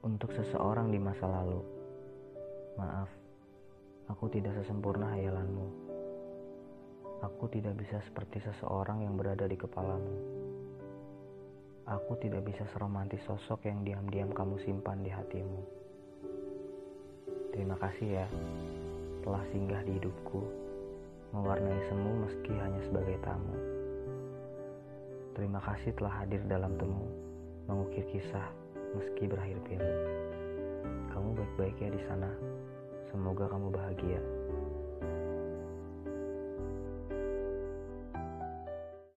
Untuk seseorang di masa lalu, maaf, aku tidak sesempurna hayalanmu. Aku tidak bisa seperti seseorang yang berada di kepalamu. Aku tidak bisa seromantis sosok yang diam-diam kamu simpan di hatimu. Terima kasih ya, telah singgah di hidupku, mewarnai semu meski hanya sebagai tamu. Terima kasih telah hadir dalam temu, mengukir kisah meski berakhir pilu. Kamu baik-baik ya di sana. Semoga kamu bahagia.